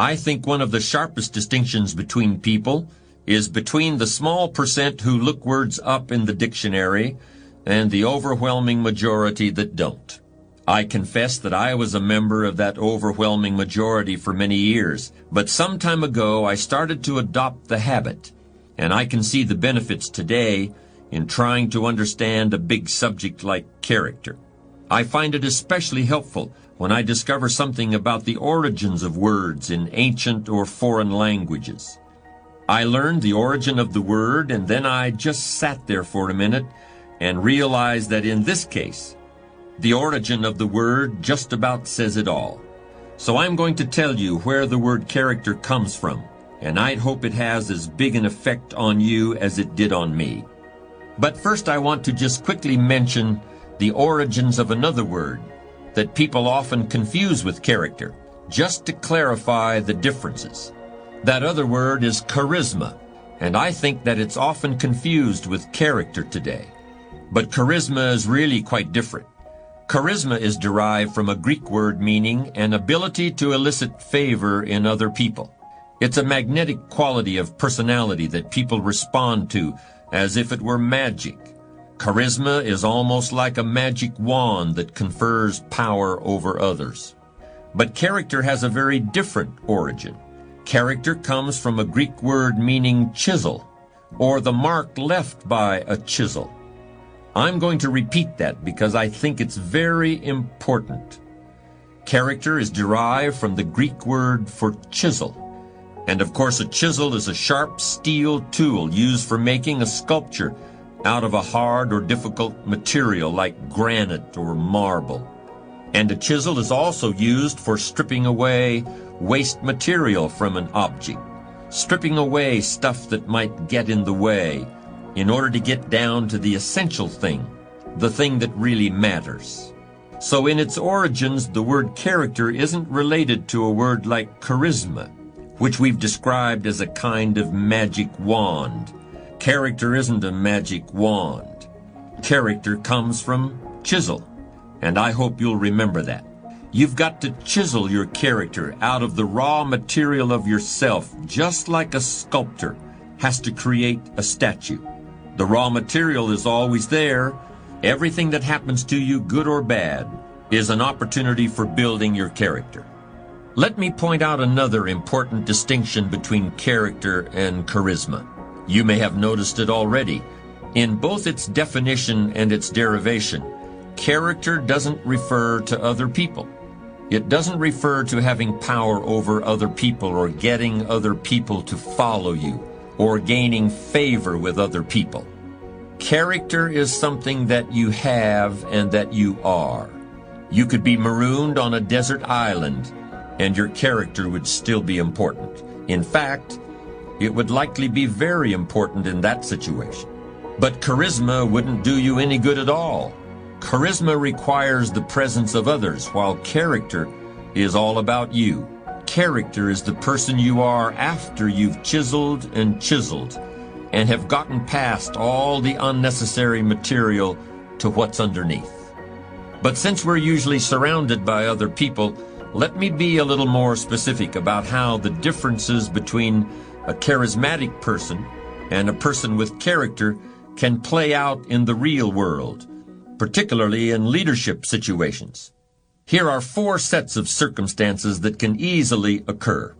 I think one of the sharpest distinctions between people is between the small percent who look words up in the dictionary and the overwhelming majority that don't. I confess that I was a member of that overwhelming majority for many years, but some time ago I started to adopt the habit, and I can see the benefits today in trying to understand a big subject like character. I find it especially helpful when I discover something about the origins of words in ancient or foreign languages. I learned the origin of the word and then I just sat there for a minute and realized that in this case, the origin of the word just about says it all. So I'm going to tell you where the word character comes from, and I'd hope it has as big an effect on you as it did on me. But first I want to just quickly mention the origins of another word that people often confuse with character, just to clarify the differences. That other word is charisma, and I think that it's often confused with character today. But charisma is really quite different. Charisma is derived from a Greek word meaning an ability to elicit favor in other people. It's a magnetic quality of personality that people respond to as if it were magic. Charisma is almost like a magic wand that confers power over others. But character has a very different origin. Character comes from a Greek word meaning chisel, or the mark left by a chisel. I'm going to repeat that because I think it's very important. Character is derived from the Greek word for chisel. And of course, a chisel is a sharp steel tool used for making a sculpture out of a hard or difficult material like granite or marble. And a chisel is also used for stripping away waste material from an object, stripping away stuff that might get in the way in order to get down to the essential thing, the thing that really matters. So in its origins, the word character isn't related to a word like charisma, which we've described as a kind of magic wand. Character isn't a magic wand. Character comes from chisel, and I hope you'll remember that. You've got to chisel your character out of the raw material of yourself, just like a sculptor has to create a statue. The raw material is always there. Everything that happens to you, good or bad, is an opportunity for building your character. Let me point out another important distinction between character and charisma. You may have noticed it already. In both its definition and its derivation, character doesn't refer to other people. It doesn't refer to having power over other people or getting other people to follow you or gaining favor with other people. Character is something that you have and that you are. You could be marooned on a desert island and your character would still be important. In fact, it would likely be very important in that situation. But charisma wouldn't do you any good at all. Charisma requires the presence of others, while character is all about you. Character is the person you are after you've chiseled and chiseled and have gotten past all the unnecessary material to what's underneath. But since we're usually surrounded by other people, let me be a little more specific about how the differences between a charismatic person and a person with character can play out in the real world, particularly in leadership situations. Here are four sets of circumstances that can easily occur.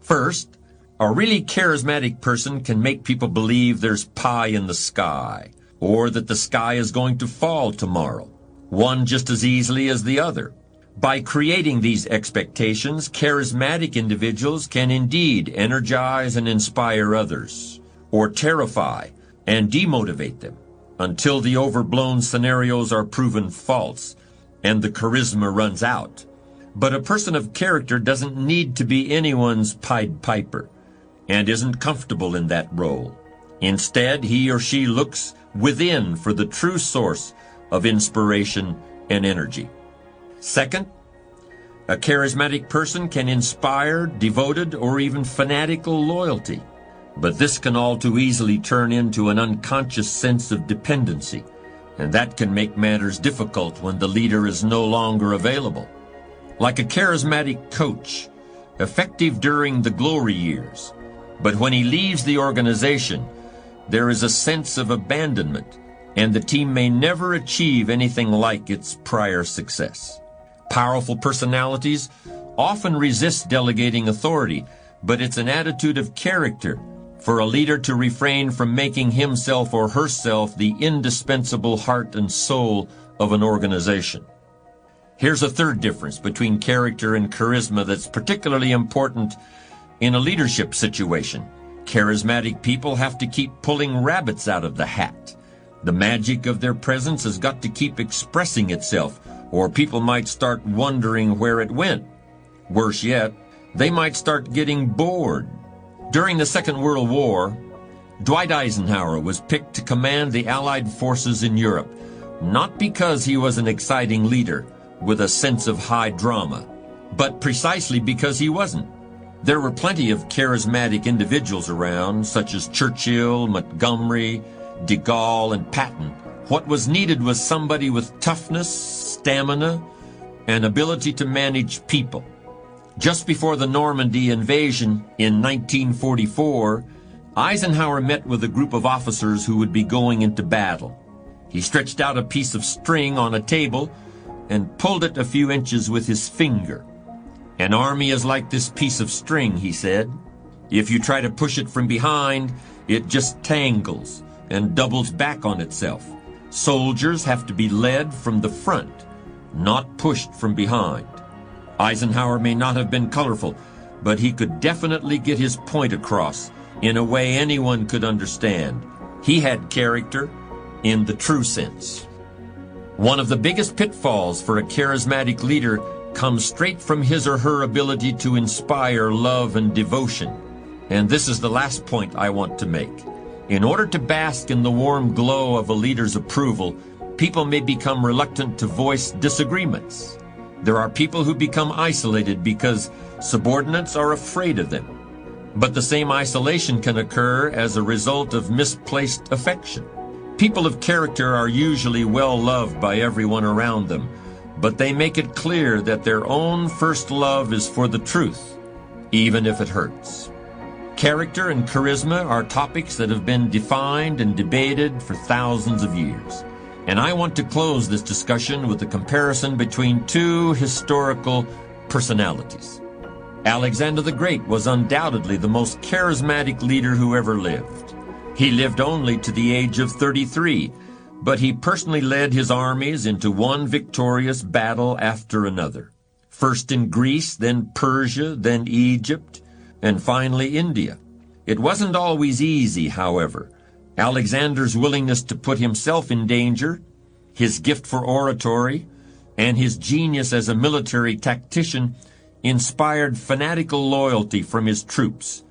First, a really charismatic person can make people believe there's pie in the sky, or that the sky is going to fall tomorrow, one just as easily as the other. By creating these expectations, charismatic individuals can indeed energize and inspire others, or terrify and demotivate them, until the overblown scenarios are proven false and the charisma runs out. But a person of character doesn't need to be anyone's Pied Piper, and isn't comfortable in that role. Instead, he or she looks within for the true source of inspiration and energy. Second, a charismatic person can inspire devoted or even fanatical loyalty, but this can all too easily turn into an unconscious sense of dependency, and that can make matters difficult when the leader is no longer available. Like a charismatic coach, effective during the glory years. But when he leaves the organization, there is a sense of abandonment, and the team may never achieve anything like its prior success. Powerful personalities often resist delegating authority, but it's an attitude of character for a leader to refrain from making himself or herself the indispensable heart and soul of an organization. Here's a third difference between character and charisma that's particularly important in a leadership situation. Charismatic people have to keep pulling rabbits out of the hat. The magic of their presence has got to keep expressing itself, or people might start wondering where it went. Worse yet, they might start getting bored. During the Second World War, Dwight Eisenhower was picked to command the Allied forces in Europe, not because he was an exciting leader, with a sense of high drama, but precisely because he wasn't. There were plenty of charismatic individuals around, such as Churchill, Montgomery, de Gaulle, and Patton. What was needed was somebody with toughness, stamina, and ability to manage people. Just before the Normandy invasion in 1944, Eisenhower met with a group of officers who would be going into battle. He stretched out a piece of string on a table and pulled it a few inches with his finger. An army is like this piece of string, he said. If you try to push it from behind, it just tangles and doubles back on itself. Soldiers have to be led from the front, not pushed from behind. Eisenhower may not have been colorful, but he could definitely get his point across in a way anyone could understand. He had character in the true sense. One of the biggest pitfalls for a charismatic leader comes straight from his or her ability to inspire love and devotion. And this is the last point I want to make. In order to bask in the warm glow of a leader's approval, people may become reluctant to voice disagreements. There are people who become isolated because subordinates are afraid of them. But the same isolation can occur as a result of misplaced affection. People of character are usually well loved by everyone around them, but they make it clear that their own first love is for the truth, even if it hurts. Character and charisma are topics that have been defined and debated for thousands of years. And I want to close this discussion with a comparison between two historical personalities. Alexander the Great was undoubtedly the most charismatic leader who ever lived. He lived only to the age of 33, but he personally led his armies into one victorious battle after another. First in Greece, then Persia, then Egypt, and finally India. It wasn't always easy, however. Alexander's willingness to put himself in danger, his gift for oratory, and his genius as a military tactician inspired fanatical loyalty from his troops.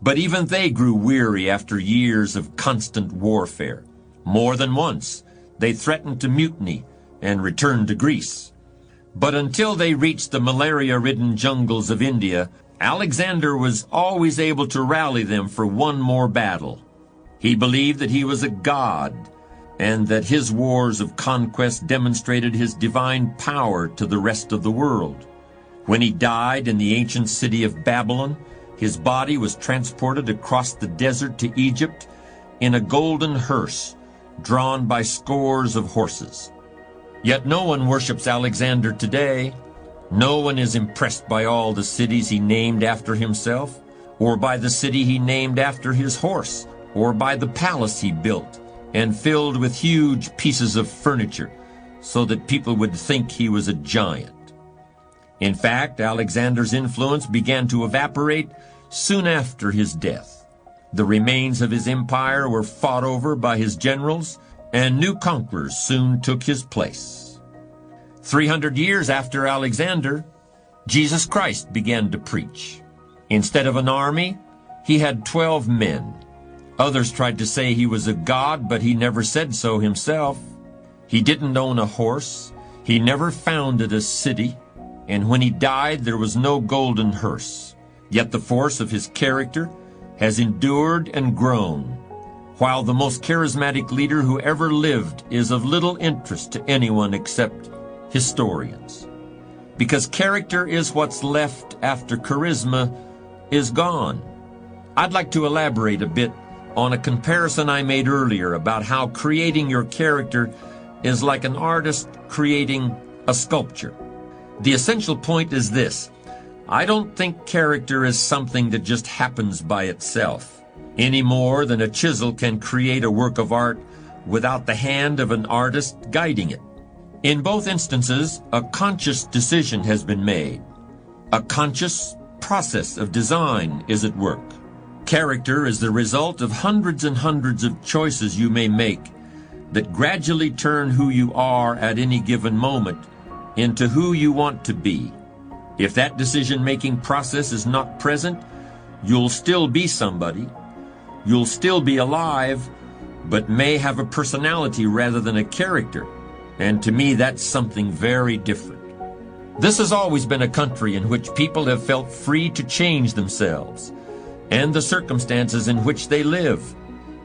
But even they grew weary after years of constant warfare. More than once, they threatened to mutiny and return to Greece. But until they reached the malaria-ridden jungles of India, Alexander was always able to rally them for one more battle. He believed that he was a god, and that his wars of conquest demonstrated his divine power to the rest of the world. When he died in the ancient city of Babylon, his body was transported across the desert to Egypt in a golden hearse drawn by scores of horses. Yet no one worships Alexander today. No one is impressed by all the cities he named after himself, or by the city he named after his horse, or by the palace he built and filled with huge pieces of furniture so that people would think he was a giant. In fact, Alexander's influence began to evaporate soon after his death. The remains of his empire were fought over by his generals, and new conquerors soon took his place. 300 years after Alexander, Jesus Christ began to preach. Instead of an army, he had 12 men. Others tried to say he was a god, but he never said so himself. He didn't own a horse. He never founded a city and when he died there was no golden hearse. Yet the force of his character has endured and grown, while the most charismatic leader who ever lived is of little interest to anyone except historians. because character is what's left after charisma is gone. I'd like to elaborate a bit on a comparison I made earlier about how creating your character is like an artist creating a sculpture. The essential point is this. I don't think character is something that just happens by itself, any more than a chisel can create a work of art without the hand of an artist guiding it. In both instances, a conscious decision has been made. A conscious process of design is at work. Character is the result of hundreds and hundreds of choices you may make that gradually turn who you are at any given moment into who you want to be. If that decision-making process is not present, you'll still be somebody. You'll still be alive, but may have a personality rather than a character. And to me, that's something very different. This has always been a country in which people have felt free to change themselves and the circumstances in which they live.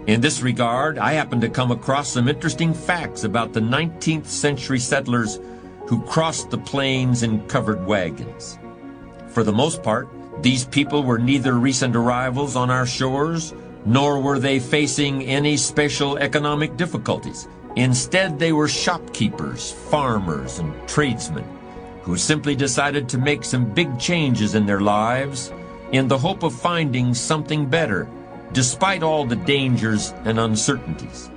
In this regard, I happen to come across some interesting facts about the 19th century settlers who crossed the plains in covered wagons. For the most part, these people were neither recent arrivals on our shores, nor were they facing any special economic difficulties. Instead, they were shopkeepers, farmers, and tradesmen who simply decided to make some big changes in their lives in the hope of finding something better, despite all the dangers and uncertainties.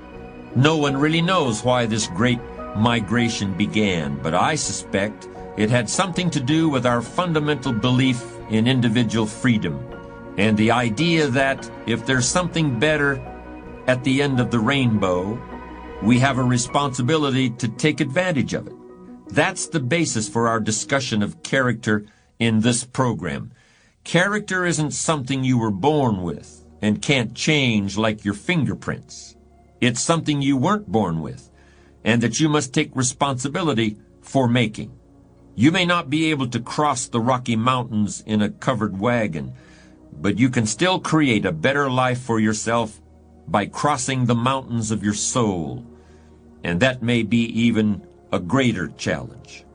No one really knows why this great migration began, but I suspect it had something to do with our fundamental belief in individual freedom and the idea that if there's something better at the end of the rainbow, we have a responsibility to take advantage of it. That's the basis for our discussion of character in this program. Character isn't something you were born with and can't change like your fingerprints. It's something you weren't born with and that you must take responsibility for making. You may not be able to cross the Rocky Mountains in a covered wagon, but you can still create a better life for yourself by crossing the mountains of your soul. And that may be even a greater challenge.